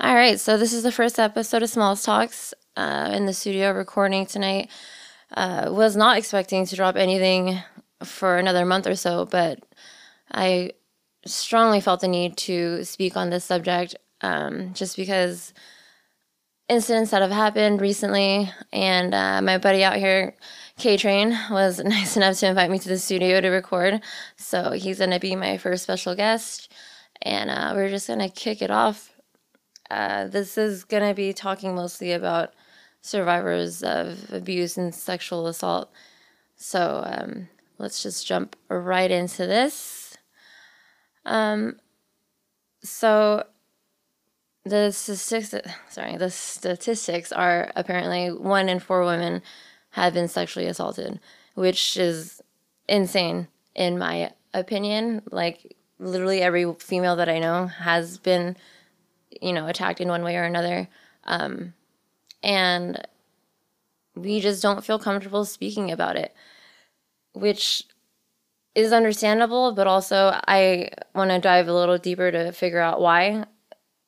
All right, so this is the first episode of Smalls Talks uh, in the studio recording tonight. Uh, was not expecting to drop anything for another month or so, but I strongly felt the need to speak on this subject um, just because incidents that have happened recently, and uh, my buddy out here, K Train, was nice enough to invite me to the studio to record. So he's gonna be my first special guest, and uh, we're just gonna kick it off. Uh, this is gonna be talking mostly about survivors of abuse and sexual assault. So um, let's just jump right into this. Um, so the statistics, sorry, the statistics are apparently one in four women have been sexually assaulted, which is insane in my opinion. Like literally every female that I know has been, you know, attacked in one way or another. Um, and we just don't feel comfortable speaking about it, which is understandable, but also I want to dive a little deeper to figure out why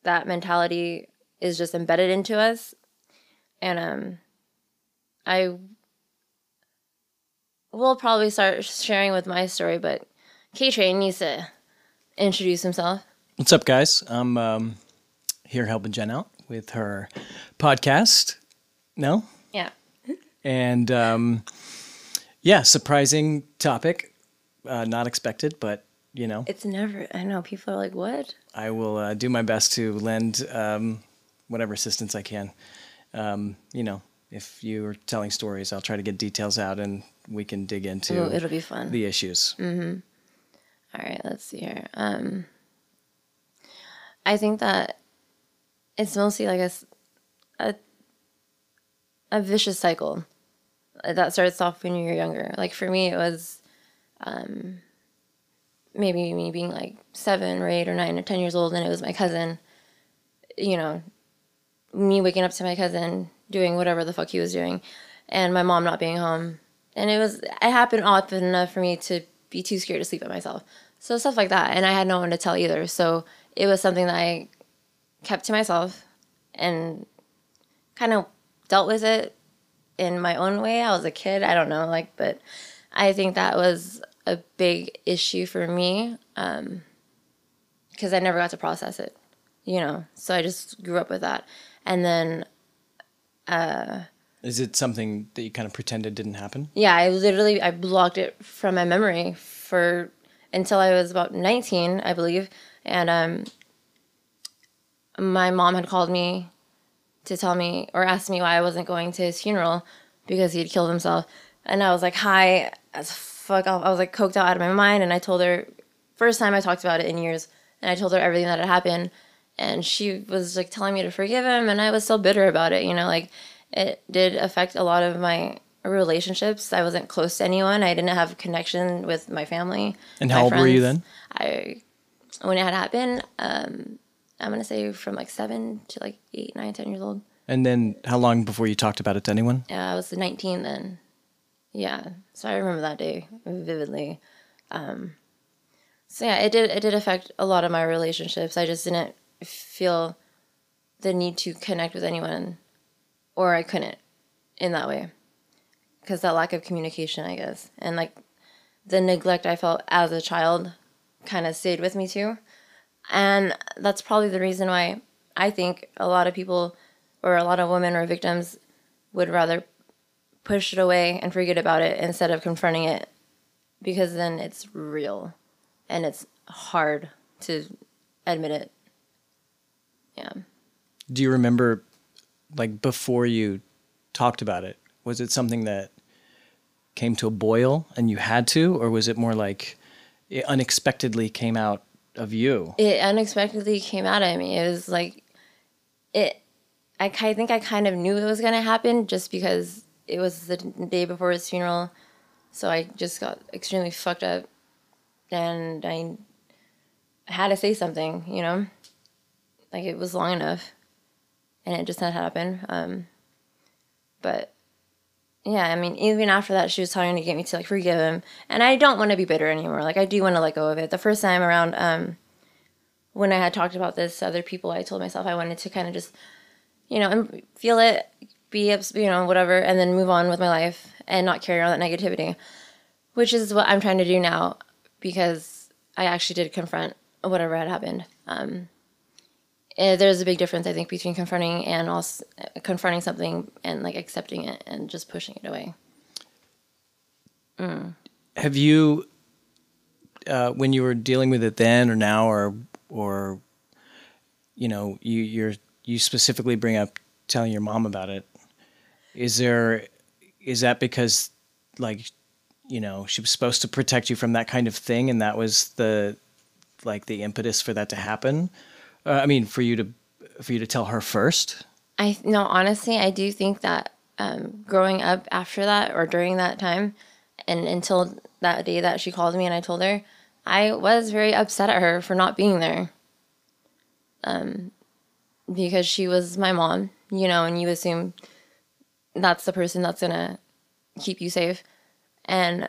that mentality is just embedded into us. And um, I will probably start sharing with my story, but K Train needs to introduce himself. What's up, guys? I'm um, here helping Jen out with her podcast. No? Yeah. And um, yeah, surprising topic. Uh, not expected, but you know. It's never, I know, people are like, what? I will uh, do my best to lend um, whatever assistance I can. Um, you know, if you're telling stories, I'll try to get details out and we can dig into Ooh, it'll be fun. the issues. Mm-hmm. All right, let's see here. Um, I think that it's mostly like a, a, a vicious cycle that starts off when you're younger. Like for me, it was um, maybe me being like seven or eight or nine or ten years old, and it was my cousin. You know, me waking up to my cousin doing whatever the fuck he was doing, and my mom not being home, and it was it happened often enough for me to be too scared to sleep by myself. So stuff like that, and I had no one to tell either. So it was something that I kept to myself, and kind of dealt with it in my own way. I was a kid, I don't know, like, but I think that was a big issue for me um, because I never got to process it, you know. So I just grew up with that, and then. Uh, Is it something that you kind of pretended didn't happen? Yeah, I literally I blocked it from my memory for until I was about nineteen, I believe, and um, my mom had called me to tell me or ask me why I wasn't going to his funeral because he had killed himself, and I was like, "High," as fuck off. I was like coked out out of my mind, and I told her first time I talked about it in years, and I told her everything that had happened, and she was like telling me to forgive him, and I was so bitter about it. You know, like it did affect a lot of my relationships. I wasn't close to anyone. I didn't have a connection with my family. And how old were you then? I when it had happened, um, I'm gonna say from like seven to like eight, nine, ten years old. And then how long before you talked about it to anyone? Yeah, I was 19 then. Yeah, so I remember that day vividly. Um, so yeah, it did it did affect a lot of my relationships. I just didn't feel the need to connect with anyone, or I couldn't in that way, because that lack of communication, I guess, and like the neglect I felt as a child, kind of stayed with me too, and that's probably the reason why I think a lot of people or a lot of women or victims would rather push it away and forget about it instead of confronting it because then it's real and it's hard to admit it. Yeah. Do you remember, like, before you talked about it, was it something that came to a boil and you had to, or was it more like it unexpectedly came out of you? It unexpectedly came out at me. It was like it I ki- think I kind of knew it was going to happen just because it was the day before his funeral. So I just got extremely fucked up and I had to say something, you know? Like it was long enough and it just had happened. Um, but yeah, I mean, even after that, she was trying to get me to like forgive him, and I don't want to be bitter anymore. Like I do want to let go of it. The first time around, um, when I had talked about this to other people, I told myself I wanted to kind of just, you know, feel it, be, you know, whatever, and then move on with my life and not carry on that negativity, which is what I'm trying to do now because I actually did confront whatever had happened. Um, eh, there's a big difference, I think, between confronting and also confronting something and like accepting it and just pushing it away. Mm. Have you, uh, when you were dealing with it then or now, or or you know, you you're you specifically bring up telling your mom about it. Is there is that because like you know she was supposed to protect you from that kind of thing and that was the like the impetus for that to happen uh, i mean for you to for you to tell her first? I no honestly i do think that um, growing up after that or during that time and until that day that she called me and i told her i was very upset at her for not being there. Um, because she was my mom you know and you assume that's the person that's gonna keep you safe. And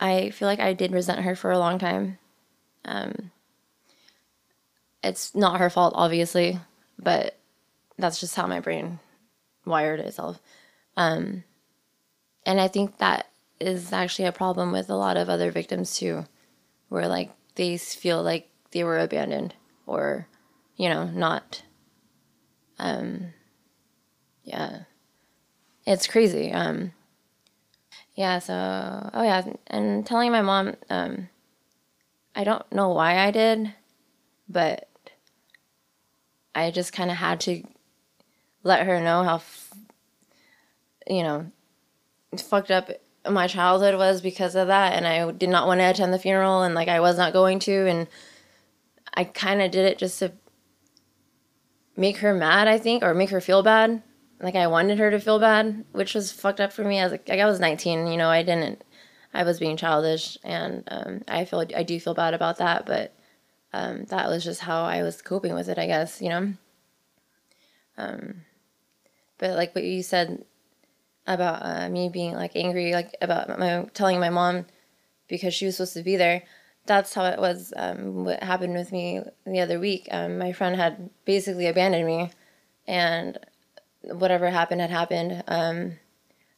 I feel like I did resent her for a long time. Um, it's not her fault, obviously, but that's just how my brain wired itself. Um, and I think that is actually a problem with a lot of other victims too, where like they feel like they were abandoned or, you know, not. Um, yeah, it's crazy. Um, yeah, so oh yeah, and telling my mom, um, I don't know why I did, but I just kind of had to let her know how, you know, fucked up my childhood was because of that, and I did not want to attend the funeral, and like I was not going to, and I kind of did it just to make her mad, I think, or make her feel bad like I wanted her to feel bad, which was fucked up for me. As like, like I was 19, you know, I didn't, I was being childish, and um, I feel I do feel bad about that, but um, that was just how I was coping with it, I guess, you know. Um, but like what you said about uh, me being like angry, like about my telling my mom because she was supposed to be there. That's how it was. Um, what happened with me the other week? Um, my friend had basically abandoned me, and whatever happened had happened. Um,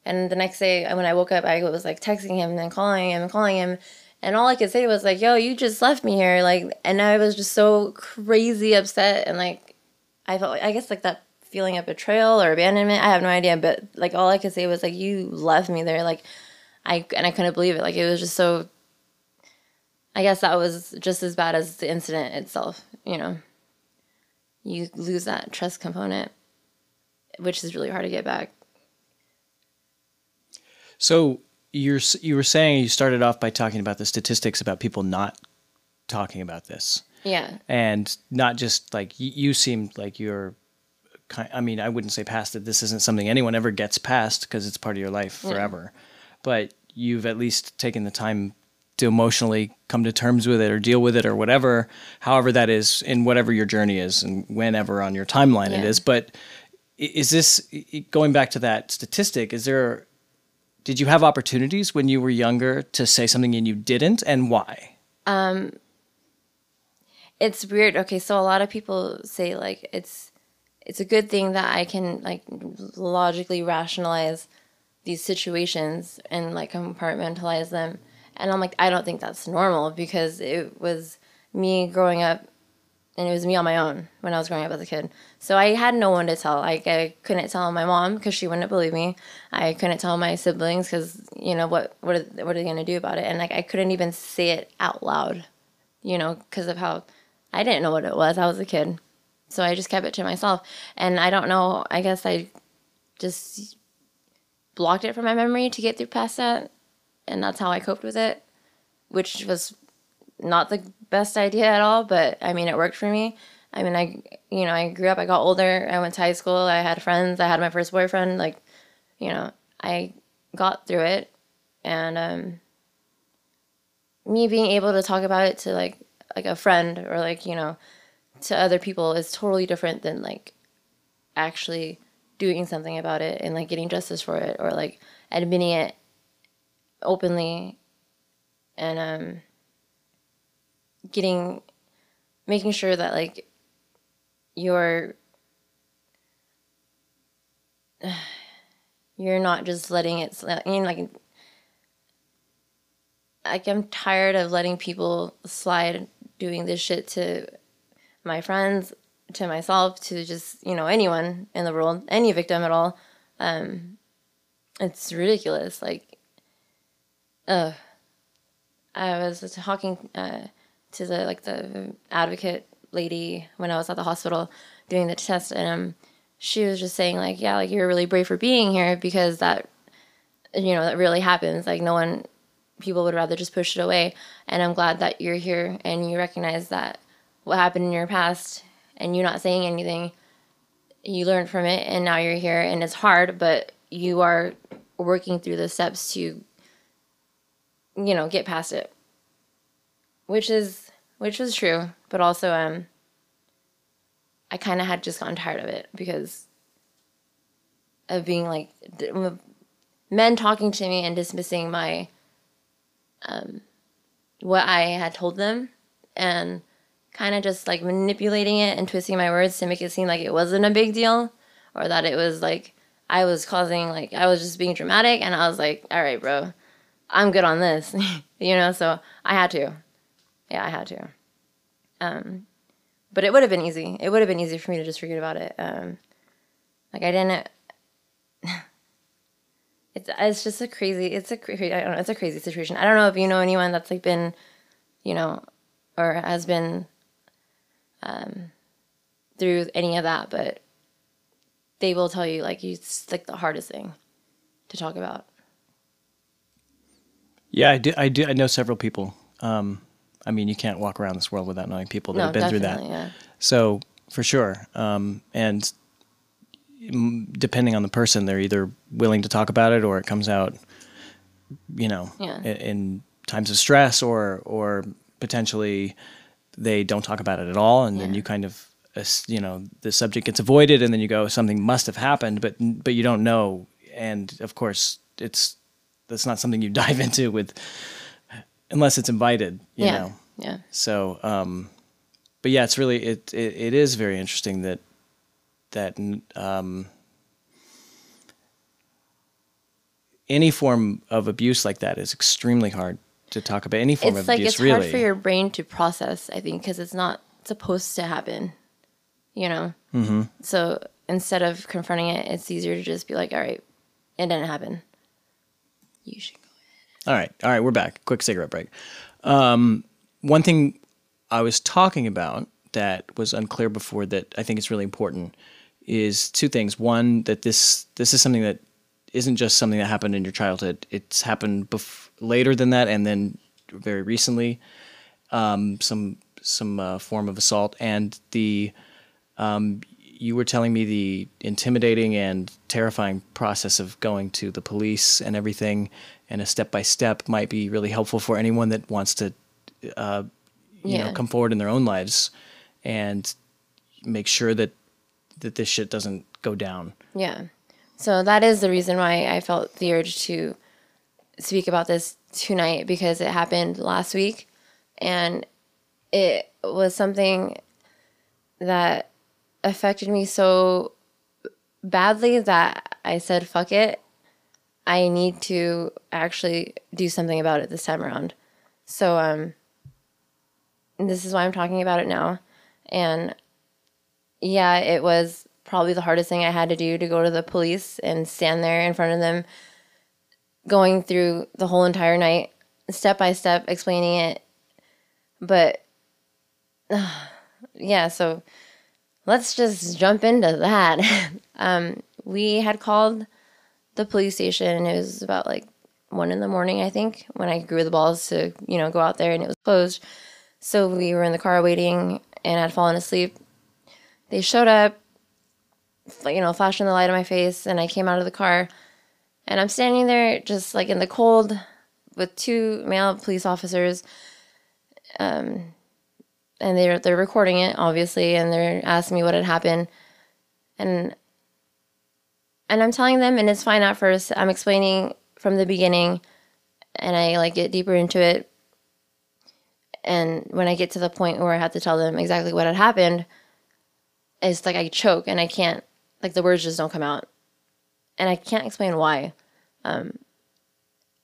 and the next day when I woke up, I was like texting him and then calling him and calling him. And all I could say was like, yo, you just left me here. Like, and I was just so crazy upset. And like, I felt, I guess like that feeling of betrayal or abandonment. I have no idea. But like, all I could say was like, you left me there. Like, I, and I couldn't believe it. Like, it was just so, I guess that was just as bad as the incident itself, you know? You lose that trust component which is really hard to get back. So you're you were saying you started off by talking about the statistics about people not talking about this. Yeah. And not just like you, seemed like you're kind I mean, I wouldn't say past it. This isn't something anyone ever gets past because it's part of your life forever. Yeah. But you've at least taken the time to emotionally come to terms with it or deal with it or whatever, however that is in whatever your journey is and whenever on your timeline yeah. it is. But is this going back to that statistic? Is there did you have opportunities when you were younger to say something and you didn't, and why? Um, it's weird. Okay, so a lot of people say like it's it's a good thing that I can like logically rationalize these situations and like compartmentalize them. And I'm like, I don't think that's normal because it was me growing up and it was me on my own when I was growing up as a kid. So I had no one to tell. Like I couldn't tell my mom because she wouldn't believe me. I couldn't tell my siblings because you know what what are, what are they gonna do about it? And like I couldn't even say it out loud, you know, because of how I didn't know what it was. I was a kid, so I just kept it to myself. And I don't know. I guess I just blocked it from my memory to get through past that, and that's how I coped with it, which was not the best idea at all, but I mean, it worked for me. I mean, I, you know, I grew up, I got older, I went to high school, I had friends, I had my first boyfriend. Like, you know, I got through it. And um, me being able to talk about it to like, like a friend or like, you know, to other people is totally different than like actually doing something about it and like getting justice for it or like admitting it openly and um getting making sure that like you're you're not just letting it I mean like like I'm tired of letting people slide doing this shit to my friends, to myself, to just, you know, anyone in the world, any victim at all. Um it's ridiculous. Like uh I was talking uh, to the like the advocate lady when I was at the hospital doing the test and um she was just saying like yeah like you're really brave for being here because that you know that really happens. Like no one people would rather just push it away. And i'm glad that you're here and you recognize that what happened in your past and you not saying anything you learned from it and now you're here and it's hard but you are working through the steps to you know get past it which is which was true but also um I kind of had just gotten tired of it because of being like men talking to me and dismissing my um what I had told them and kind of just like manipulating it and twisting my words to make it seem like it wasn't a big deal or that it was like I was causing like I was just being dramatic and I was like all right bro I'm good on this you know so I had to yeah I had to um but it would have been easy. It would have been easy for me to just forget about it. Um, like I didn't. It's it's just a crazy. It's a crazy. I don't know. It's a crazy situation. I don't know if you know anyone that's like been, you know, or has been, um, through any of that, but they will tell you like it's like the hardest thing to talk about. Yeah, I do. I do. I know several people. Um, I mean, you can't walk around this world without knowing people that No, have been through that. yeah. So for sure, um, and depending on the person, they're either willing to talk about it or it comes out, you know, Yeah. in, in times of stress or or potentially they don't talk about it at all, and then you kind of you know the subject gets avoided, and then you go something must have happened, but but you don't know, and of course it's that's not something you dive into with unless it's invited, you yeah. know. Yeah. So, um, but yeah, it's really it, it it is very interesting that that um, any form of abuse like that is extremely hard to talk about. Any form it's of like abuse, it's really. hard for your brain to process i think because it's not supposed to happen you know mm-hmm. so instead of confronting it it's easier to just be like all right it didn't happen you should All right, all right, we're back. Quick cigarette break. Um, one thing I was talking about that was unclear before that I think is really important is two things. One, that this this is something that isn't just something that happened in your childhood. It's happened bef- later than that, and then very recently, um, some some uh, form of assault, and the um, you were telling me the intimidating and terrifying process of going to the police and everything, and a step by step might be really helpful for anyone that wants to, uh, you know, come forward in their own lives and make sure that that this shit doesn't go down. Yeah. So that is the reason why I felt the urge to speak about this tonight because it happened last week and it was something that affected me so badly that I said, fuck it. I need to actually do something about it this time around. So, um, this is why I'm talking about it now. And yeah, it was probably the hardest thing I had to do to go to the police and stand there in front of them, going through the whole entire night, step by step, explaining it. But yeah, so let's just jump into that. um, we had called the police station. It was about like one in the morning, I think, when I grew the balls to, you know, go out there and it was closed. So we were in the car waiting and I'd fallen asleep. They showed up, you know, flashing the light on my face, and I came out of the car. And I'm standing there just like in the cold with two male police officers. Um, and they're they're recording it obviously and they're asking me what had happened and and i'm telling them and it's fine at first i'm explaining from the beginning and i like get deeper into it And when I get to the point where I have to tell them exactly what had happened, it's like I choke and I can't, like the words just don't come out. And I can't explain why. Um,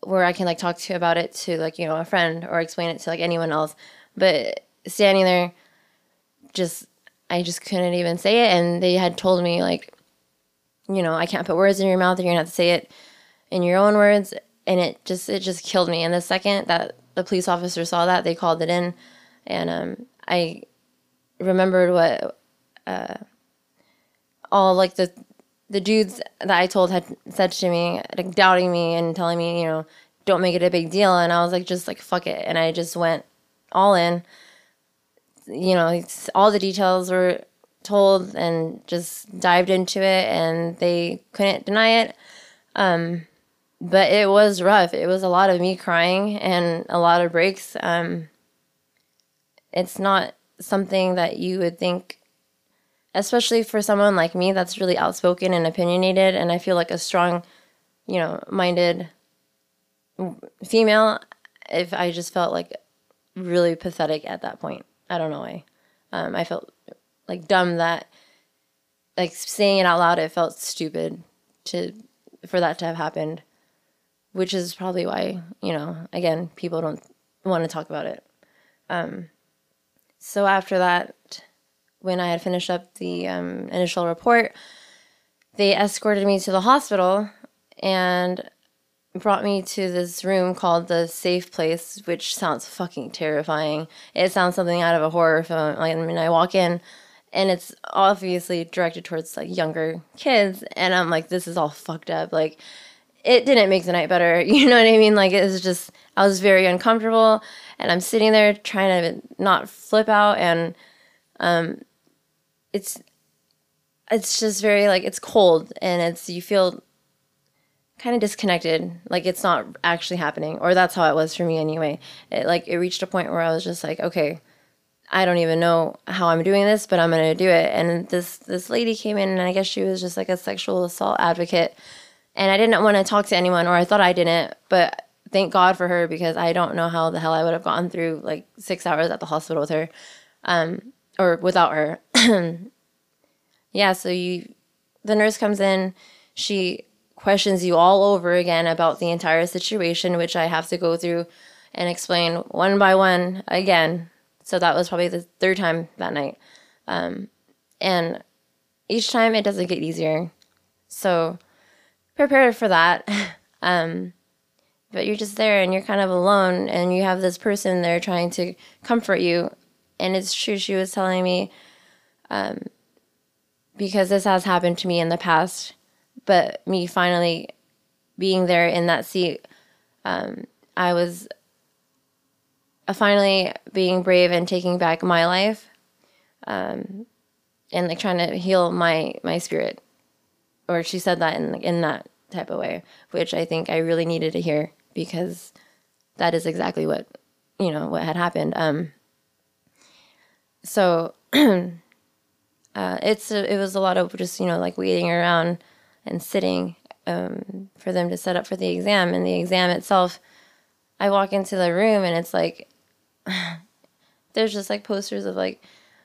where I can like talk to about it to like, you know, a friend or explain it to like anyone else. But standing there, just, I just couldn't even say it. And they had told me, like, you know, I can't put words in your mouth. You're to have to say it in your own words. And it just, it just killed me. And the second that the police officer saw that, they called it in. And um, I remembered what uh, all like the the dudes that I told had said to me, like doubting me and telling me, you know, don't make it a big deal. And I was like, just like fuck it, and I just went all in. You know, all the details were told and just dived into it, and they couldn't deny it. Um, but it was rough. It was a lot of me crying and a lot of breaks. Um, it's not something that you would think especially for someone like me that's really outspoken and opinionated and i feel like a strong you know minded female if i just felt like really pathetic at that point i don't know why um, i felt like dumb that like saying it out loud it felt stupid to for that to have happened which is probably why you know again people don't want to talk about it um, so after that when I had finished up the um, initial report, they escorted me to the hospital and brought me to this room called the safe place, which sounds fucking terrifying. It sounds something out of a horror film. Like, I mean, I walk in and it's obviously directed towards like younger kids, and I'm like, this is all fucked up. Like, it didn't make the night better. You know what I mean? Like, it was just, I was very uncomfortable, and I'm sitting there trying to not flip out, and um, it's it's just very like it's cold. And it's you feel kind of disconnected. Like it's not actually happening. Or that's how it was for me anyway. It like it reached a point where i was just like okay i don't even know how i'm doing this but i'm gonna do it and this this lady came in and i guess she was just like a sexual assault advocate and i didn't want to talk to anyone or i thought i didn't but thank god for her because i don't know how the hell i would have gotten through like six hours at the hospital with her um, or without her. yeah, so you the nurse comes in, she questions you all over again about the entire situation, which I have to go through and explain one by one again. So that was probably the third time that night. Um, and each time it doesn't get easier. So prepare for that. um, but you're just there and you're kind of alone and you have this person there trying to comfort you and it's true she was telling me um, because this has happened to me in the past but me finally being there in that seat um, i was finally being brave and taking back my life um, and like trying to heal my my spirit. Or she said that in in that type of way which i think i really needed to hear because that is exactly what you know what had happened. Um so uh, it's a, it was a lot of just you know like waiting around and sitting um, for them to set up for the exam. And the exam itself i walk into the room and it's like there's just like posters of like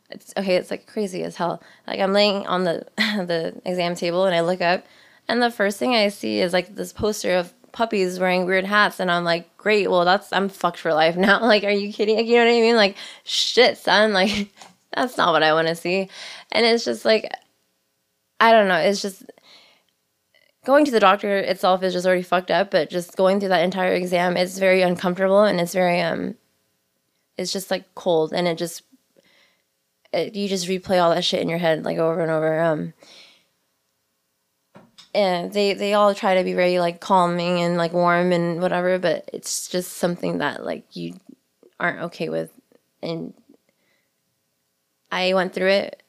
it's okay it's like crazy as hell like i'm laying on the the exam table and i look up and the first thing i see is like this poster of puppies wearing weird hats and I'm like, great, well that's I'm fucked for life now. Like, are you kidding? Like, you know what I mean? Like, shit, son, like that's not what I want to see. And it's just like I don't know, it's just going to the doctor itself is just already fucked up, but just going through that entire exam it's very uncomfortable and it's very um it's just like cold and it just it, you just replay all that shit in your head like over and over um and they they all try to be very like calming and like warm and whatever but it's just something that like you aren't okay with and i went through it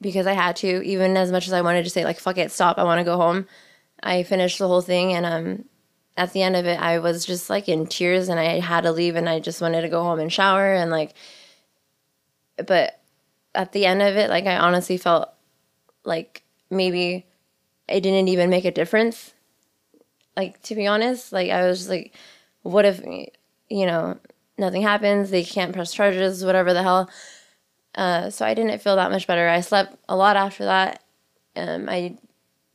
because i had to. Even as much as i wanted to say like fuck it stop i want to go home i finished the whole thing and um at the end of it i was just like in tears and i had to leave and i just wanted to go home and shower and like but at the end of it like i honestly felt like maybe it didn't even make a difference. Like to be honest, like I was like, what if you know, nothing happens. They can't press charges, whatever the hell. Uh, so I didn't feel that much better. I slept a lot after that. Um, I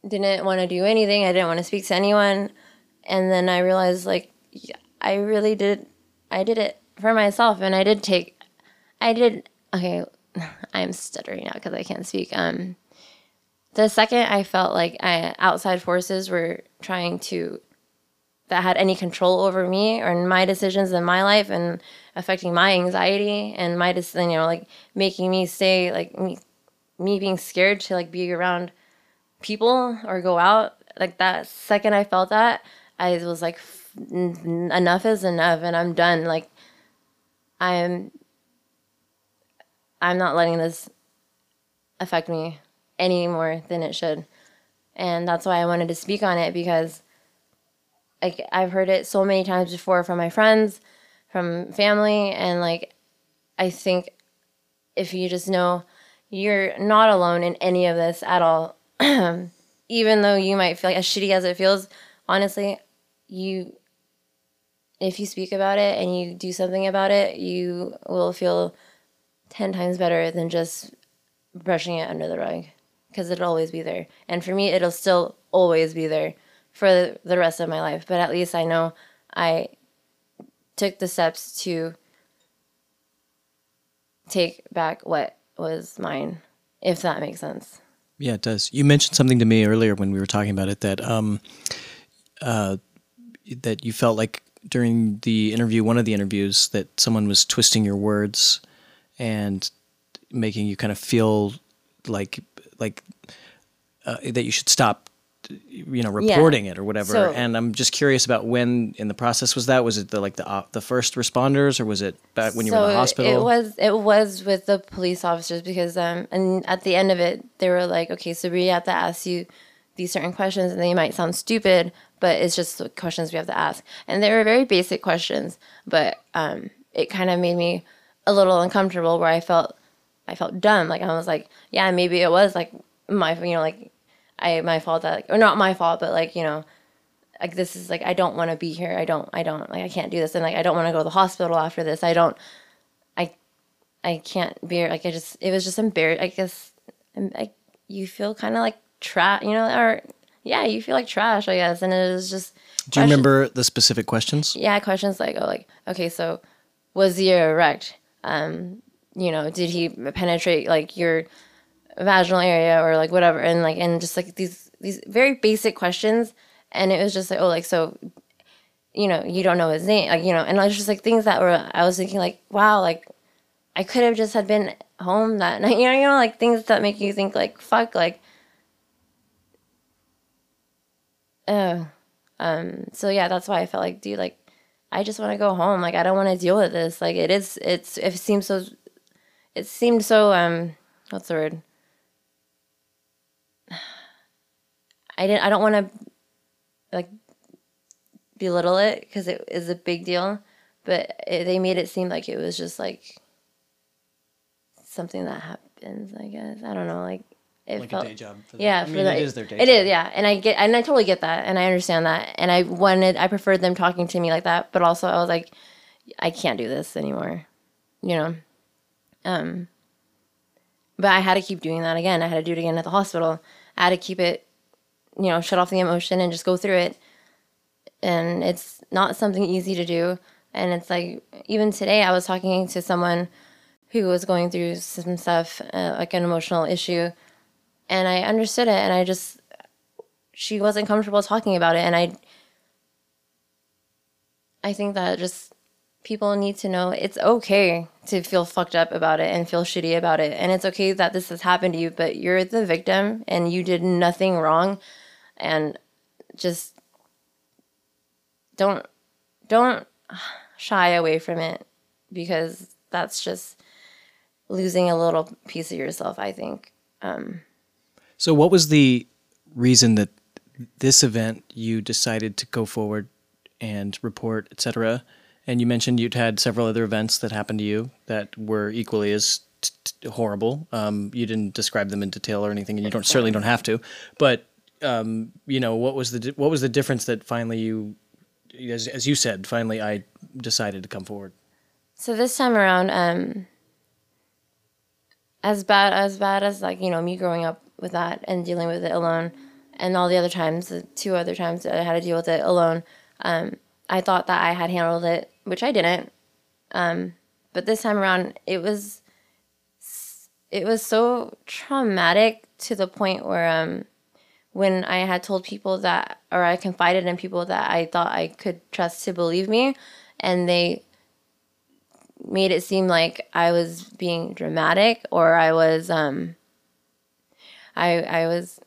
didn't want to do anything. I didn't want to speak to anyone. And then I realized, like, I really did. I did it for myself, and I did take. I did. Okay, I'm stuttering now because I can't speak. Um, the second I felt like I, outside forces were trying to that had any control over me or my decisions in my life and affecting my anxiety and my decision, you know, like making me stay like me, me being scared to like be around people or go out. Like that second I felt that, I was like, enough is enough, and I'm done. Like I'm, I'm not letting this affect me any more than it should, and that's why I wanted to speak on it because like I've heard it so many times before from my friends, from family, and like I think if you just know you're not alone in any of this at all, even though you might feel like as shitty as it feels, honestly, you if you speak about it and you do something about it, you will feel 10 times better than just brushing it under the rug because it'll always be there. And for me, it'll still always be there for the rest of my life. But at least I know I took the steps to take back what was mine, if that makes sense. Yeah, it does. You mentioned something to me earlier when we were talking about it that um, uh, that you felt like during the interview, one of the interviews, that someone was twisting your words and making you kind of feel like like uh, that you should stop you know reporting yeah. it or whatever. So, and i'm just curious about when in the process was that? Was it the like the uh, the first responders or was it back when you were in the hospital? it was it was with the police officers because um and at the end of it they were like okay so we have to ask you these certain questions and they might sound stupid but it's just questions we have to ask and they were very basic questions but um it kind of made me a little uncomfortable where i felt i felt dumb like i was like yeah maybe it was like my you know like I my fault that like, or not my fault, but like you know, like this is like I don't want to be here. I don't I don't like I can't do this, and like I don't want to go to the hospital after this. I don't. I I can't be like I just it was just embarrassed. I guess I, you feel kind of like trapped, you know, or yeah, you feel like trash, I guess, and it was just. Do you remember the specific questions? Yeah, questions like oh like okay so was he erect? Um, you know, did he penetrate like your vaginal area or like whatever and like and just like these these very basic questions and it was just like oh like so you know you don't know his name like you know and I was just like things that were I was thinking like wow like I could have just had been home that night you know you know like things that make you think like fuck like oh um so yeah that's why I felt like dude like I just want to go home like I don't want to deal with this like it is it's it seems so it seemed so um what's the word I didn't. I don't want to like belittle it because it is a big deal, but it, they made it seem like it was just like something that happens. I guess I don't know. Like it like felt, a day job. For them. Yeah, I mean, it is their day. It job. is, yeah, and I get, and I totally get that, and I understand that, and I wanted, I preferred them talking to me like that, but also I was like, I can't do this anymore, you know. Um, but I had to keep doing that again. I had to do it again at the hospital. I had to keep it you know, shut off the emotion and just go through it. And it's not something easy to do. And it's like, even today, I was talking to someone who was going through some stuff, uh, like an emotional issue. And I understood it. And I just, she wasn't comfortable talking about it. And I, I think that just people need to know it's okay to feel fucked up about it and feel shitty about it. And it's okay that this has happened to you, but you're the victim and you did nothing wrong and just don't don't shy away from it because that's just losing a little piece of yourself i think um, so what was the reason that this event you decided to go forward and report et cetera? and you mentioned you'd had several other events that happened to you that were equally as t- t- horrible um, you didn't describe them in detail or anything and you don't certainly don't have to but um, you know, what was the what was the difference that finally you, as as you said, finally I decided to come forward. So this time around, um, as bad as bad as like you know me growing up with that and dealing with it alone, and all the other times, the two other times that I had to deal with it alone, um, I thought that I had handled it, which I didn't. Um, but this time around, it was it was so traumatic to the point where um, when I had told people that, or I confided in people that I thought I could trust to believe me, and they made it seem like I was being dramatic or I was um I I was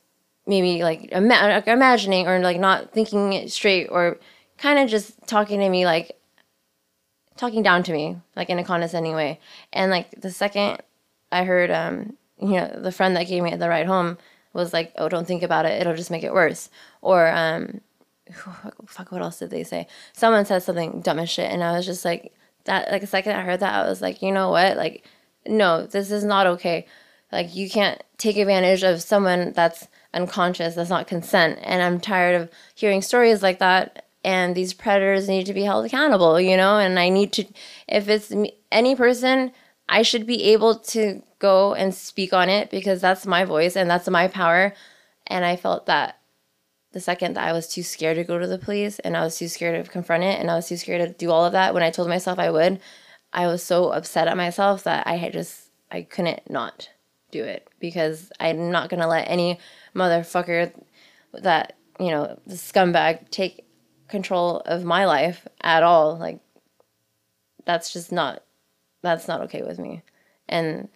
maybe like ima- imagining or like not thinking it straight or kind of just talking to me like talking down to me like in a condescending way and like the second I heard um you know the friend that gave me the ride home was like oh don't think about it it'll just make it worse or um fuck what else did they say someone said something dumb as shit and I was just like that like the second I heard that I was like, you know what? Like, no, this is not okay. Like you can't take advantage of someone that's unconscious, that's not consent. And I'm tired of hearing stories like that. And these predators need to be held accountable, you know. And I need to, if it's any person, I should be able to go and speak on it because that's my voice and that's my power. And I felt that the second that I was too scared to go to the police and I was too scared to confront it and I was too scared to do all of that when I told myself I would, I was so upset at myself that I had just I couldn't not do it because I'm not gonna let any motherfucker that, you know, the scumbag take control of my life at all. Like that's just not that's not okay with me. And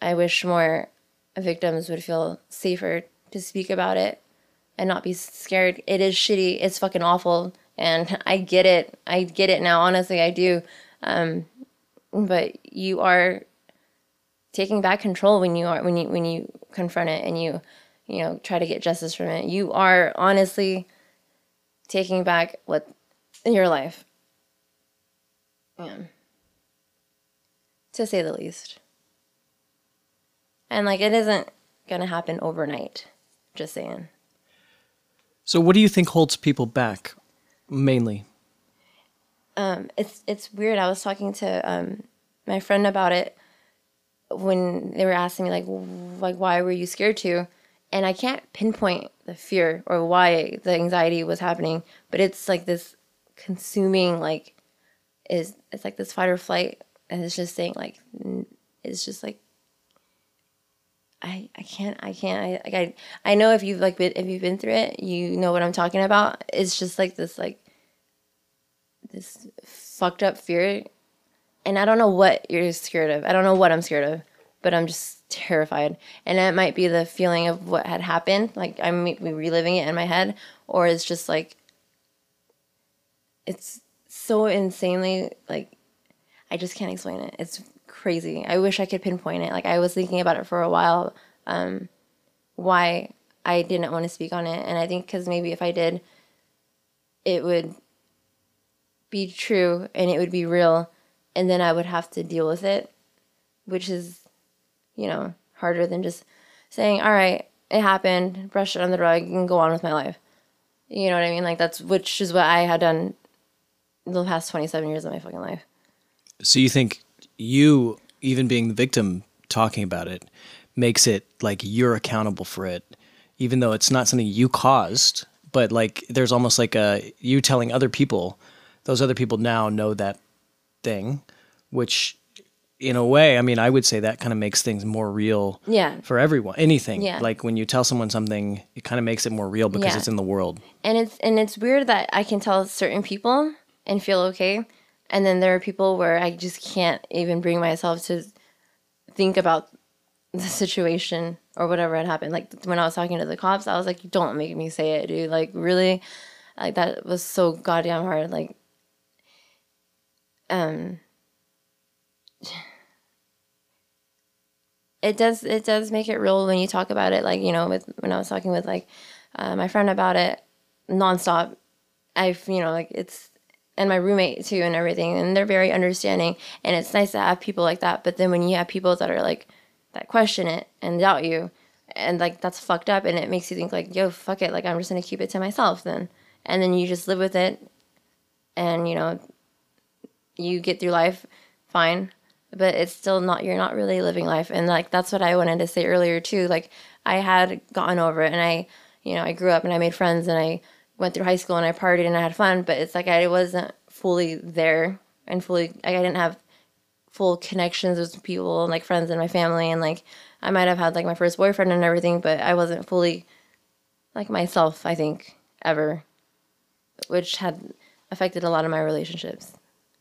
I wish more victims would feel safer to speak about it and not be scared. It is shitty. It's fucking awful. And I get it. I get it now. Honestly, I do. Um, but you are taking back control when you are when you when you confront it and you you know try to get justice from it. You are honestly taking back what in your life. Yeah. To say the least. And like it isn't gonna happen overnight. Just saying. So, what do you think holds people back mainly? Um, it's it's weird. I was talking to um, my friend about it when they were asking me like like why were you scared to, and I can't pinpoint the fear or why the anxiety was happening, but it's like this consuming like is it's like this fight or flight, and it's just saying like it's just like I, I can't I can't I like I I know if you've like been if you've been through it you know what I'm talking about. It's just like this like this fucked up fear and I don't know what you're scared of. I don't know what I'm scared of but I'm just terrified. And it might be the feeling of what had happened like I'm reliving it in my head or it's just like it's so insanely like I just can't explain it. It's crazy. I wish I could pinpoint it. Like I was thinking about it for a while, um, why I didn't want to speak on it, and I think because maybe if I did, it would be true and it would be real, and then I would have to deal with it, which is, you know, harder than just saying, "All right, it happened, brush it on the rug, and go on with my life." You know what I mean? Like that's which is what I had done the past twenty seven years of my fucking life. So you think you even being the victim talking about it makes it like you're accountable for it even though it's not something you caused but like there's almost like a you telling other people those other people now know that thing which in a way i mean i would say that kind of makes things more real yeah for everyone anything yeah. like when you tell someone something it kind of makes it more real because Yeah. it's in the world and it's and it's weird that I can tell certain people and feel okay, and then there are people where I just can't even bring myself to think about the situation or whatever had happened. Like when I was talking to the cops, I was like, "Don't make me say it, dude! Like really, like that was so goddamn hard. Like, um." It does. It does make it real when you talk about it. Like you know, with when I was talking with like uh, my friend about it, nonstop. I've you know like it's and my roommate too and everything and they're very understanding and it's nice to have people like that but then when you have people that are like that question it and doubt you and like that's fucked up and it makes you think like yo fuck it like i'm just gonna keep it to myself then and then you just live with it and you know you get through life fine, but it's still not. You're not really living life, and like that's what I wanted to say earlier too. Like I had gotten over it, and I, you know, I grew up and I made friends, and I went through high school and I partied and I had fun, but it's like I wasn't fully there and fully. Like, I didn't have full connections with people and like friends and my family, and like I might have had like my first boyfriend and everything, but I wasn't fully like myself. I think ever, which had affected a lot of my relationships.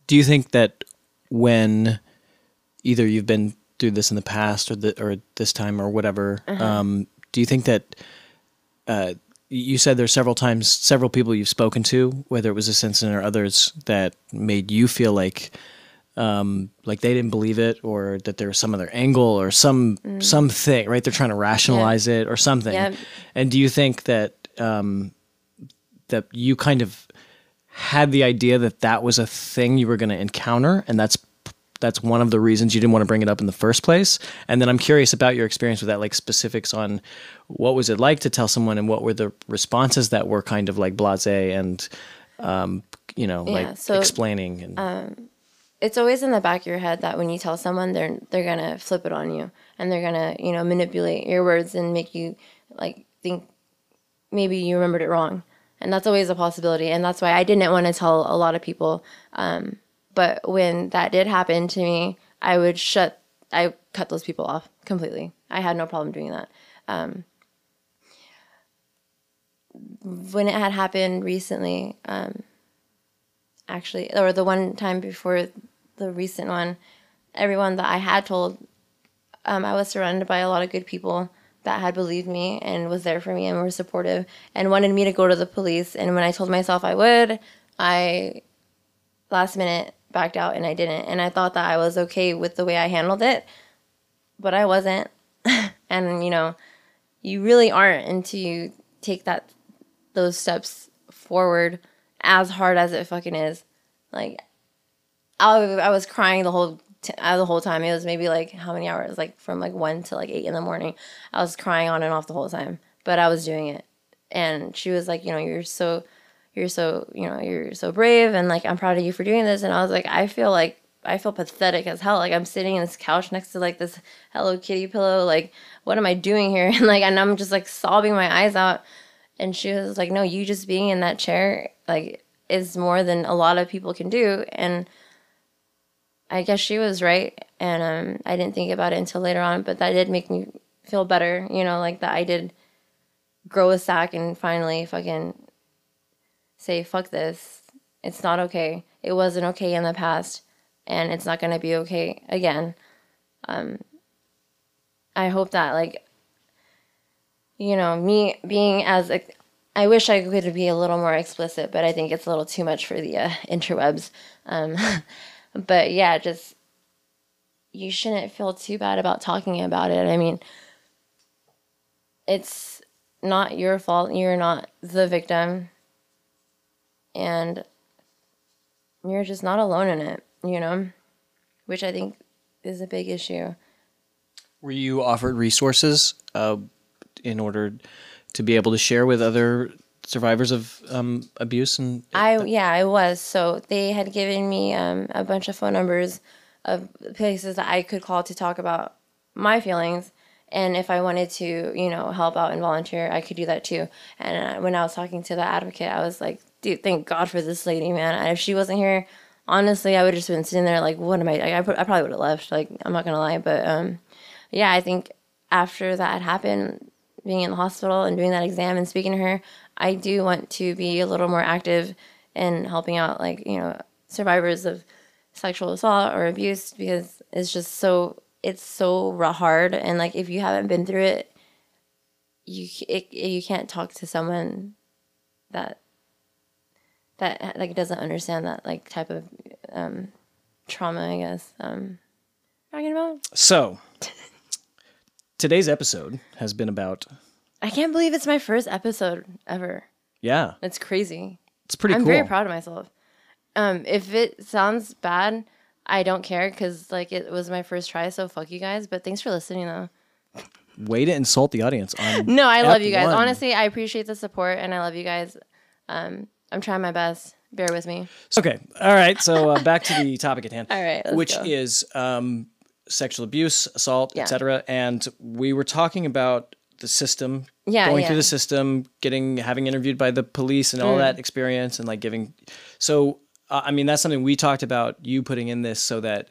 Do you think that when either you've been through this in the past or the, or this time or whatever, um, do you think that uh, you said there's several times, several people you've spoken to, whether it was this incident or others, that made you feel like um, like they didn't believe it or that there was some other angle or some something, right? They're trying to rationalize it or something. Yeah. And do you think that um, that you kind of had the idea that that was a thing you were going to encounter, and that's that's one of the reasons you didn't want to bring it up in the first place. And then I'm curious about your experience with that, like specifics on what was it like to tell someone, and what were the responses that were kind of like blasé and um, you know, Yeah, like so, explaining and um, it's always in the back of your head that when you tell someone they're they're gonna flip it on you and they're gonna you know manipulate your words and make you like think maybe you remembered it wrong and that's always a possibility and that's why i didn't want to tell a lot of people um, but when that did happen to me i would shut i cut those people off completely. I had no problem doing that. Um, when it had happened recently um, actually, or the one time before the recent one, everyone that I had told, um, I was surrounded by a lot of good people that had believed me and was there for me and were supportive and wanted me to go to the police. And when I told myself I would, I last minute backed out and I didn't. And I thought that I was okay with the way I handled it, but I wasn't. and you know, you really aren't until you take that those steps forward as hard as it fucking is. Like I, I was crying the whole t- uh, the whole time. It was maybe like how many hours? Like from like one to like eight in the morning. I was crying on and off the whole time, but I was doing it. And she was like, you know, you're so, you're so, you know, you're so brave, and like I'm proud of you for doing this. And I was like, I feel like I feel pathetic as hell. Like I'm sitting in this couch next to like this Hello Kitty pillow. Like what am I doing here? And like and I'm just like sobbing my eyes out. And she was like, no, you just being in that chair like is more than a lot of people can do. And I guess she was right. And um, I didn't think about it until later on, but that did make me feel better, you know, like that I did grow a sack and finally fucking say, fuck this. It's not okay. It wasn't okay in the past, and it's not to be okay again. Um, I hope that, like, you know, me being as I wish I could be a little more explicit, but I think it's a little too much for the uh, interwebs. Um, but yeah, just you shouldn't feel too bad about talking about it. I mean, it's not your fault. You're not the victim. And you're just not alone in it, you know, which I think is a big issue. Were you offered resources uh, in order to be able to share with other survivors of um, abuse? And I yeah, I was. So they had given me um, a bunch of phone numbers of places that I could call to talk about my feelings, and if I wanted to, you know, help out and volunteer, I could do that too. And uh, when I was talking to the advocate, I was like, dude, thank God for this lady, man. And if she wasn't here, honestly, I would have just been sitting there like, what am I? I, I probably would have left. Like, I'm not gonna lie, but um, yeah, I think after that happened, being in the hospital and doing that exam and speaking to her, I do want to be a little more active in helping out, like, you know, survivors of sexual assault or abuse because it's just so, it's so hard. And like, if you haven't been through it, you, it, you can't talk to someone that, that like doesn't understand that like type of um, trauma, I guess. Um, talking about? so today's episode has been about I can't believe it's my first episode ever. yeah, It's crazy. it's pretty I'm cool. very proud of myself. Um, if it sounds bad, I don't care because like it was my first try. So fuck you guys. But thanks for listening though. Way to insult the audience No, I love you guys. one. Honestly, I appreciate the support and I love you guys. Um, I'm trying my best. bear with me. Okay. All right. So uh, back to the topic at hand. All right, which go. is um, sexual abuse, assault, Yeah. etc. And we were talking about the system, Yeah, going yeah. through the system, getting having interviewed by the police and Mm. all that experience, and like giving. So uh, I mean, that's something we talked about. You putting in this so that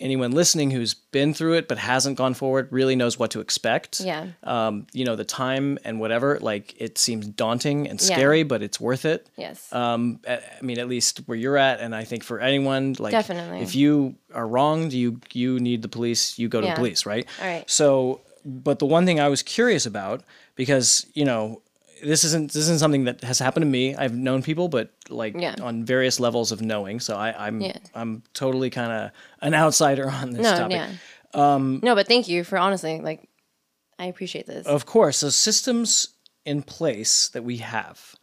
anyone listening who's been through it but hasn't gone forward really knows what to expect. Yeah. Um, you know, the time and whatever. Like it seems daunting and Yeah. scary, but it's worth it Yes. um I I mean at least where you're at and I think for anyone like Definitely. if you are wronged you you need the police you go to Yeah. the police right All right. so but the one thing I was curious about because you know this isn't this isn't something that has happened to me I've known people but like Yeah. on various levels of knowing so I I'm Yeah. I'm totally kind of an outsider on this no, topic yeah. Um, no, but thank you for honestly, like, I appreciate this. Of course, so systems in place that we have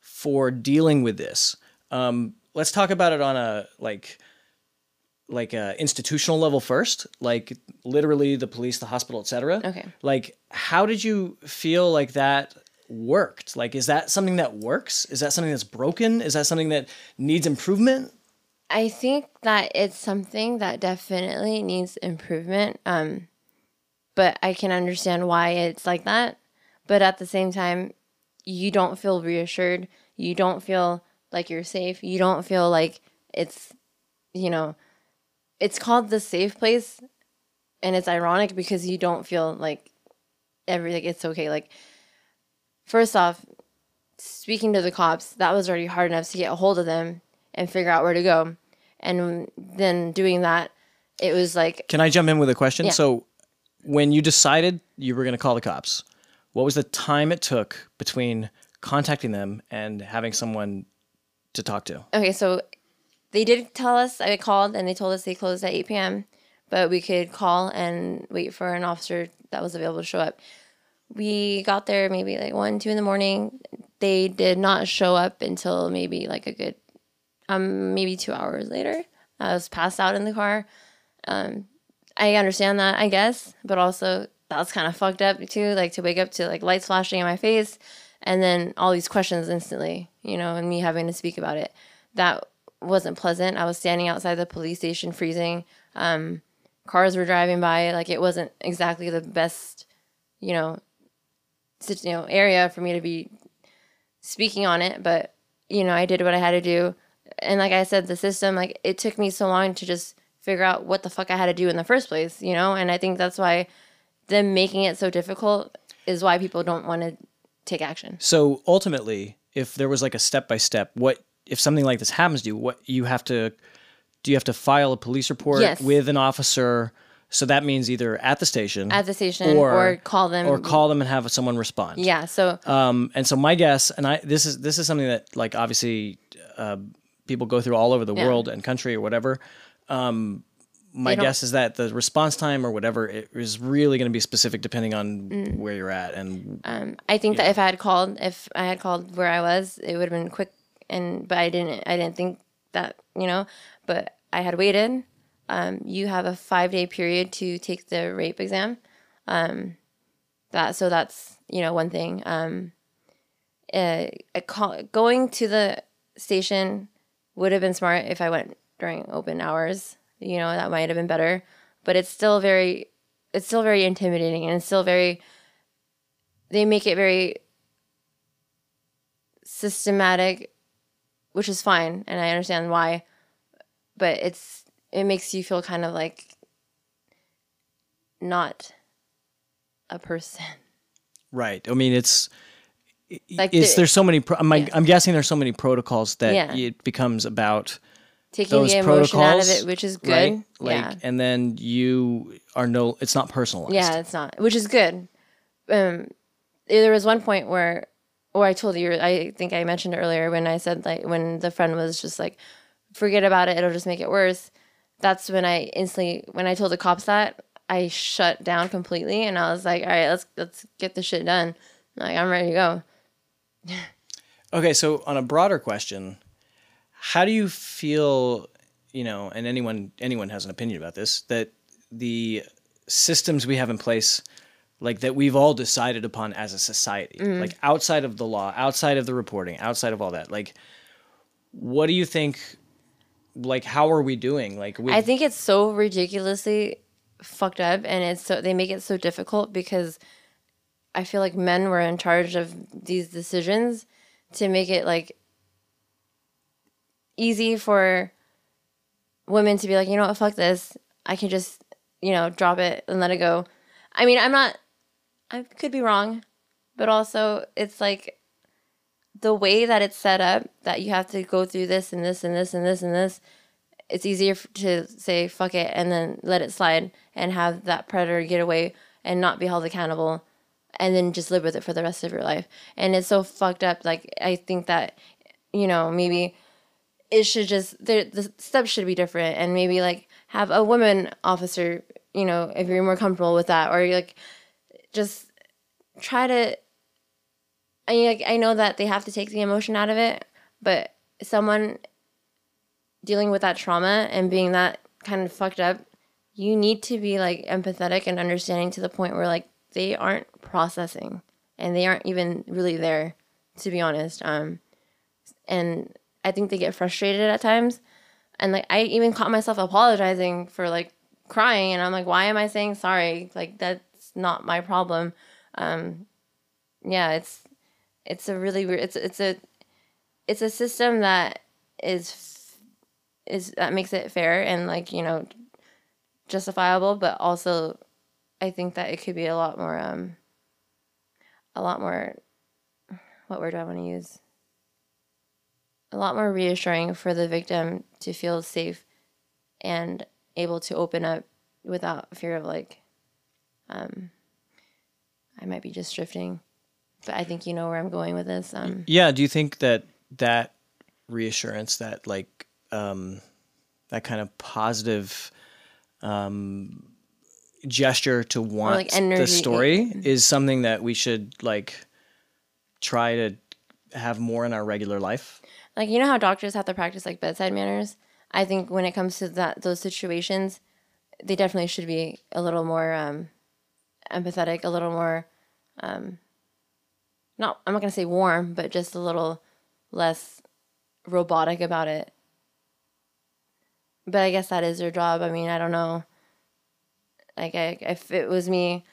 for dealing with this. Um, let's talk about it on a like like a institutional level first, like literally the police, the hospital, etc. Okay. Like, how did you feel like that worked? Like, is that something that works? Is that something that's broken? Is that something that needs improvement? I think that it's something that definitely needs improvement. Um, but I can understand why it's like that. But at the same time, you don't feel reassured. You don't feel like you're safe. You don't feel like it's, you know, it's called the safe place. And it's ironic because you don't feel like everything, it's okay. Like, first off, speaking to the cops, that was already hard enough to get a hold of them and figure out where to go. And then doing that, it was like, Can I jump in with a question? Yeah. So, when you decided you were going to call the cops, what was the time it took between contacting them and having someone to talk to? okay, so they did tell us, I called and they told us they closed at 8 p.m., but we could call and wait for an officer that was available to show up. We got there maybe like 1, 2 in the morning. They did not show up until maybe like a good, um, maybe two hours later. I was passed out in the car. Um, I understand that, I guess, but also that was kind of fucked up too. Like to wake up to like lights flashing in my face, and then all these questions instantly, you know, and me having to speak about it. That wasn't pleasant. I was standing outside the police station, freezing. Um, cars were driving by. Like it wasn't exactly the best, you know, you know, area for me to be speaking on it. But you know, I did what I had to do, and like I said, the system, like it took me so long to just figure out what the fuck I had to do in the first place, you know, and I think that's why them making it so difficult is why people don't want to take action. So, ultimately, if there was like a step by step, what if something like this happens to you? What you have to do? You have to file a police report Yes. with an officer. So that means either at the station, At the station or, call them or call them and have someone respond. Yeah, so Um, and so my guess, and I this is this is something that like obviously uh, people go through all over the Yeah. world and country or whatever. Um, my guess is that the response time or whatever it is really going to be specific depending on Mm. where you're at and um, I think that if I had called, if I had called where I was, it would have been quick. And but I didn't. I didn't think that you know. But I had waited. Um, you have a five day period to take the rape exam. Um, that so that's you know one thing. Um, uh, call, going to the station would have been smart if I went during open hours. You know that might have been better. But it's still very, it's still very intimidating, and it's still very they make it very systematic, which is fine, and I understand why. But it's it makes you feel kind of like not a person. right. I mean, it's Like is the- there's so many. Pro- I'm, Yeah. I'm guessing there's so many protocols that Yeah. it becomes about Taking those the emotion out of it, which is good. right? Like, yeah, and then you are no. It's not personalized. yeah, it's not, which is good. Um, there was one point where, or I told you, I think I mentioned earlier when I said like when the friend was just like, forget about it, it'll just make it worse. That's when I instantly, when I told the cops that, I shut down completely, and I was like, all right, let's let's get this shit done. Like I'm ready to go. Okay, so on a broader question, how do you feel, you know, and anyone anyone has an opinion about this, that the systems we have in place like that we've all decided upon as a society, mm-hmm. like outside of the law, outside of the reporting, outside of all that, like what do you think? Like, how are we doing? Like, with, I think it's so ridiculously fucked up, and it's so they make it so difficult because I feel like men were in charge of these decisions to make it like easy for women to be like, you know what, fuck this. I can just, you know, drop it and let it go. I mean, I'm not, I could be wrong, but also it's like the way that it's set up that you have to go through this and this and this and this and this. It's easier to say fuck it and then let it slide and have that predator get away and not be held accountable and then just live with it for the rest of your life. And it's so fucked up. Like, I think that, you know, maybe it should just the the steps should be different and maybe like have a woman officer you know if you're more comfortable with that or like just try to I mean, I know that they have to take the emotion out of it but someone dealing with that trauma and being that kind of fucked up you need to be like empathetic and understanding to the point where like they aren't processing and they aren't even really there to be honest um and I think they get frustrated at times. And like I even caught myself apologizing for like crying and I'm like, why am I saying sorry? Like that's not my problem. Um yeah, it's it's a really weird it's it's a it's a system that is is that makes it fair and like, you know, justifiable, but also I think that it could be a lot more um a lot more what word do I want to use? a lot more reassuring for the victim to feel safe and able to open up without fear of like um I might be just drifting. But I think you know where I'm going with this. Um yeah. Do you think that that reassurance, that like um, that kind of positive um, gesture to want like energy- the story is something that we should like try to have more in our regular life? like you know how doctors have to practice like bedside manners i think when it comes to that those situations they definitely should be a little more um, empathetic a little more um, not i'm not going to say warm but just a little less robotic about it. But i guess that is their job. I mean i don't know. Like I, if it was me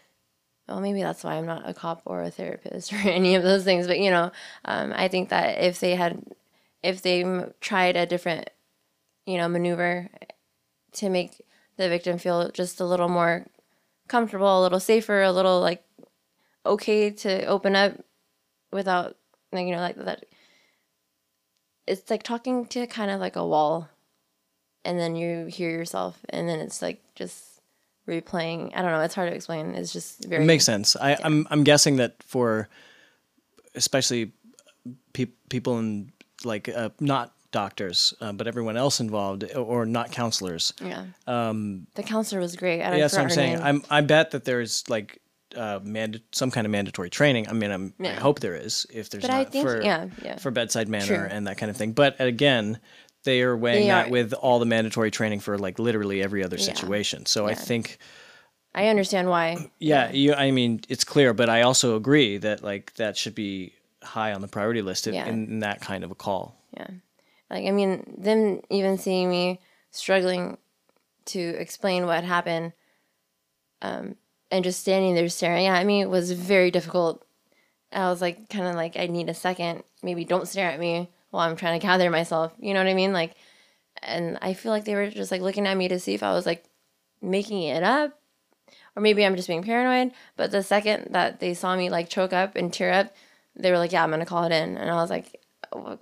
well maybe that's why i'm not a cop or a therapist or any of those things but you know um, i think that if they had if they tried a different, you know, maneuver to make the victim feel just a little more comfortable, a little safer, a little like okay to open up without, like, you know, like that. It's like talking to kind of like a wall, and then you hear yourself, and then it's like just replaying. I don't know. It's hard to explain. It's just very It makes sense. I, I'm I'm guessing that for especially pe- people in like uh, not doctors, uh, but everyone else involved, or not counselors. Yeah. Um, the counselor was great. I don't Yeah, that's what I'm saying. name. I'm I bet that there's like uh, manda- some kind of mandatory training. I mean, I'm, I hope there is. If there's But not I think- for yeah, yeah. for bedside manner True. and that kind of thing. But again, they are weighing They that are. with all the mandatory training for like literally every other Yeah. situation. So I think. I understand why. Yeah, you. I mean, it's clear, but I also agree that like that should be high on the priority list in, Yeah. in that kind of a call. Yeah. Like, I mean, them even seeing me struggling to explain what happened um, and just standing there staring at me was very difficult. I was like, kind of like, I need a second. Maybe don't stare at me while I'm trying to gather myself. You know what I mean? Like, and I feel like they were just like looking at me to see if I was like making it up or maybe I'm just being paranoid. But the second that they saw me like choke up and tear up, they were like, "Yeah, I'm gonna call it in." And I was like, "Wh-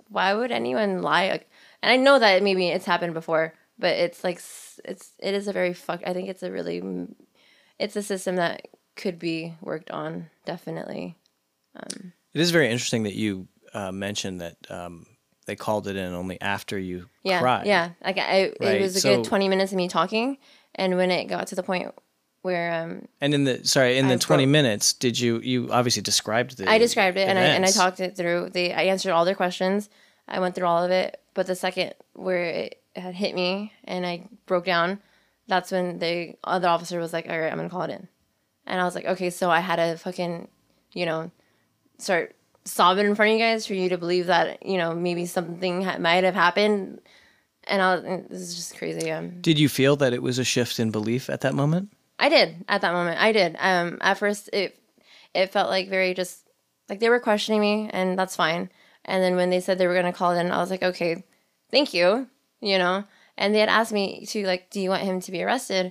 "Why would anyone lie?" Like- And I know that maybe it's happened before, but it's like it's it is a very fuck. I think it's a really it's a system that could be worked on definitely. It is very interesting that you uh, mentioned that um, they called it in only after you Yeah, cried. yeah. Like I, Right, it was a so- good twenty minutes of me talking, and when it got to the point where um, And in the sorry, in the I twenty broke- minutes, did you you obviously described the I described it and I and I talked it through. They I answered all their questions. I went through all of it. But the second where it had hit me and I broke down, that's when the other officer was like, "All right, I'm gonna call it in," and I was like, "Okay." So I had to fucking, you know, start sobbing in front of you guys for you to believe that you know maybe something ha- might have happened. And I was, this is just crazy. Um, Did you feel that it was a shift in belief at that moment? I did at that moment. I did. Um, at first, it it felt like very just like they were questioning me, and that's fine. And then when they said they were gonna call it in, I was like, okay, thank you, you know. And they had asked me to like, do you want him to be arrested?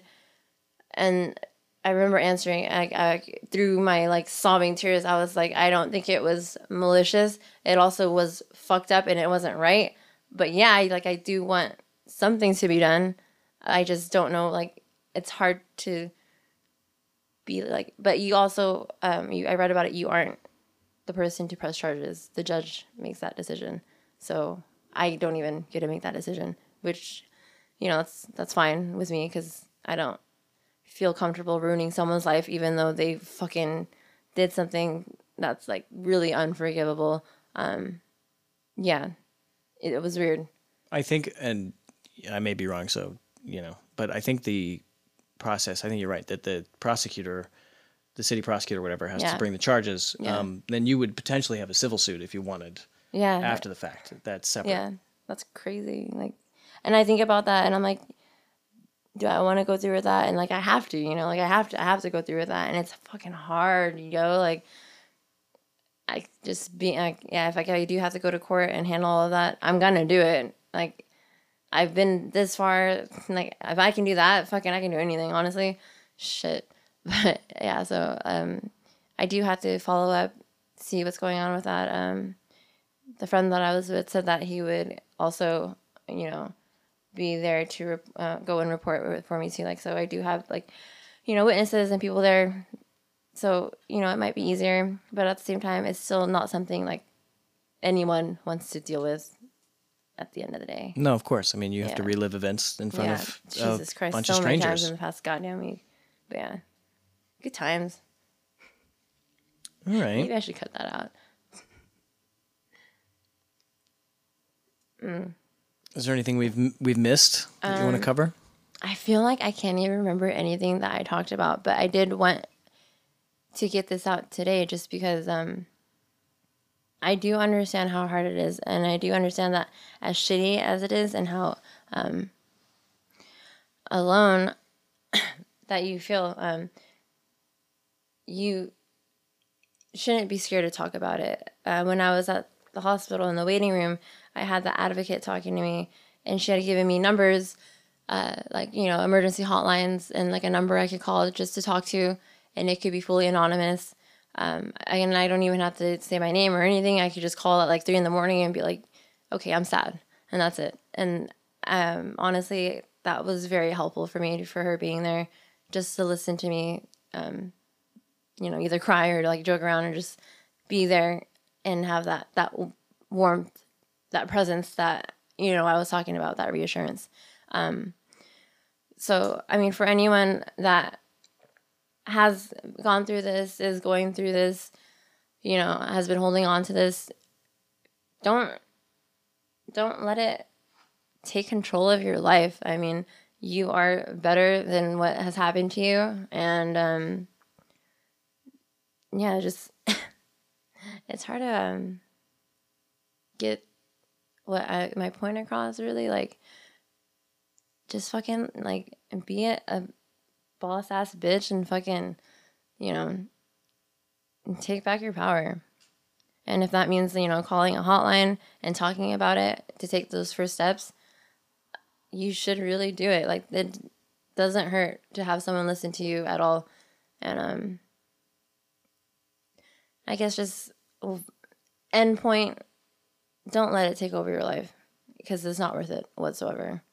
And I remember answering I, I, through my like sobbing tears. I was like, I don't think it was malicious. It also was fucked up, and it wasn't right. But yeah, like I do want something to be done. I just don't know. Like it's hard to be like. But you also, um, you I read about it. You aren't the person to press charges. The judge makes that decision. So I don't even get to make that decision, which, you know, that's that's fine with me because I don't feel comfortable ruining someone's life, even though they fucking did something that's like really unforgivable. Um, yeah, it, it was weird. I think, and I may be wrong, so you know, but I think the process. I think you're right that the prosecutor, the city prosecutor, whatever, has Yeah. to bring the charges. Yeah. Um, then you would potentially have a civil suit if you wanted Yeah, after the fact. That's separate. Yeah, that's crazy. Like, and I think about that, and I'm like, do I want to go through with that? And like, I have to, you know, like I have to, I have to go through with that, and it's fucking hard, yo. Like, I just be like, yeah, if like, I do have to go to court and handle all of that, I'm gonna do it. Like, I've been this far, like, if I can do that, fucking, I can do anything, honestly. Shit, but yeah, so um, I do have to follow up, see what's going on with that. Um, the friend that I was with said that he would also, you know, be there to uh, go and report for me too. Like, so I do have like, you know, witnesses and people there. So you know, it might be easier, but at the same time, it's still not something like anyone wants to deal with. At the end of the day, No, of course. I mean, you have to relive events in front yeah, of Jesus a Christ, bunch so of many times strangers. in the past goddamn week. But yeah, good times. All right. Maybe I should cut that out. Is there anything we've we've missed that you want Um, to cover? I feel like I can't even remember anything that I talked about, but I did want to get this out today just because um I do understand how hard it is and I do understand that as shitty as it is and how um alone that you feel um you shouldn't be scared to talk about it. Uh, when I was at the hospital in the waiting room, I had the advocate talking to me and she had given me numbers uh, like you know emergency hotlines and like a number I could call just to talk to, and it could be fully anonymous. Um, and I don't even have to say my name or anything. I could just call at like three in the morning and be like, "Okay, I'm sad," and that's it. And um, honestly, that was very helpful for me for her being there, just to listen to me. Um, you know, either cry or like joke around or just be there and have that that warmth, that presence that you know I was talking about, that reassurance. Um, so, I mean, for anyone that has gone through this, is going through this, you know, has been holding on to this, don't don't let it take control of your life. I mean, you are better than what has happened to you, and um, yeah, just it's hard to um, get what I, my point across. Really, like just fucking like be a, a boss ass bitch and fucking, you know, take back your power. And if that means, you know, calling a hotline and talking about it to take those first steps, you should really do it. Like it doesn't hurt to have someone listen to you at all. And um I guess just end point don't let it take over your life because it's not worth it whatsoever.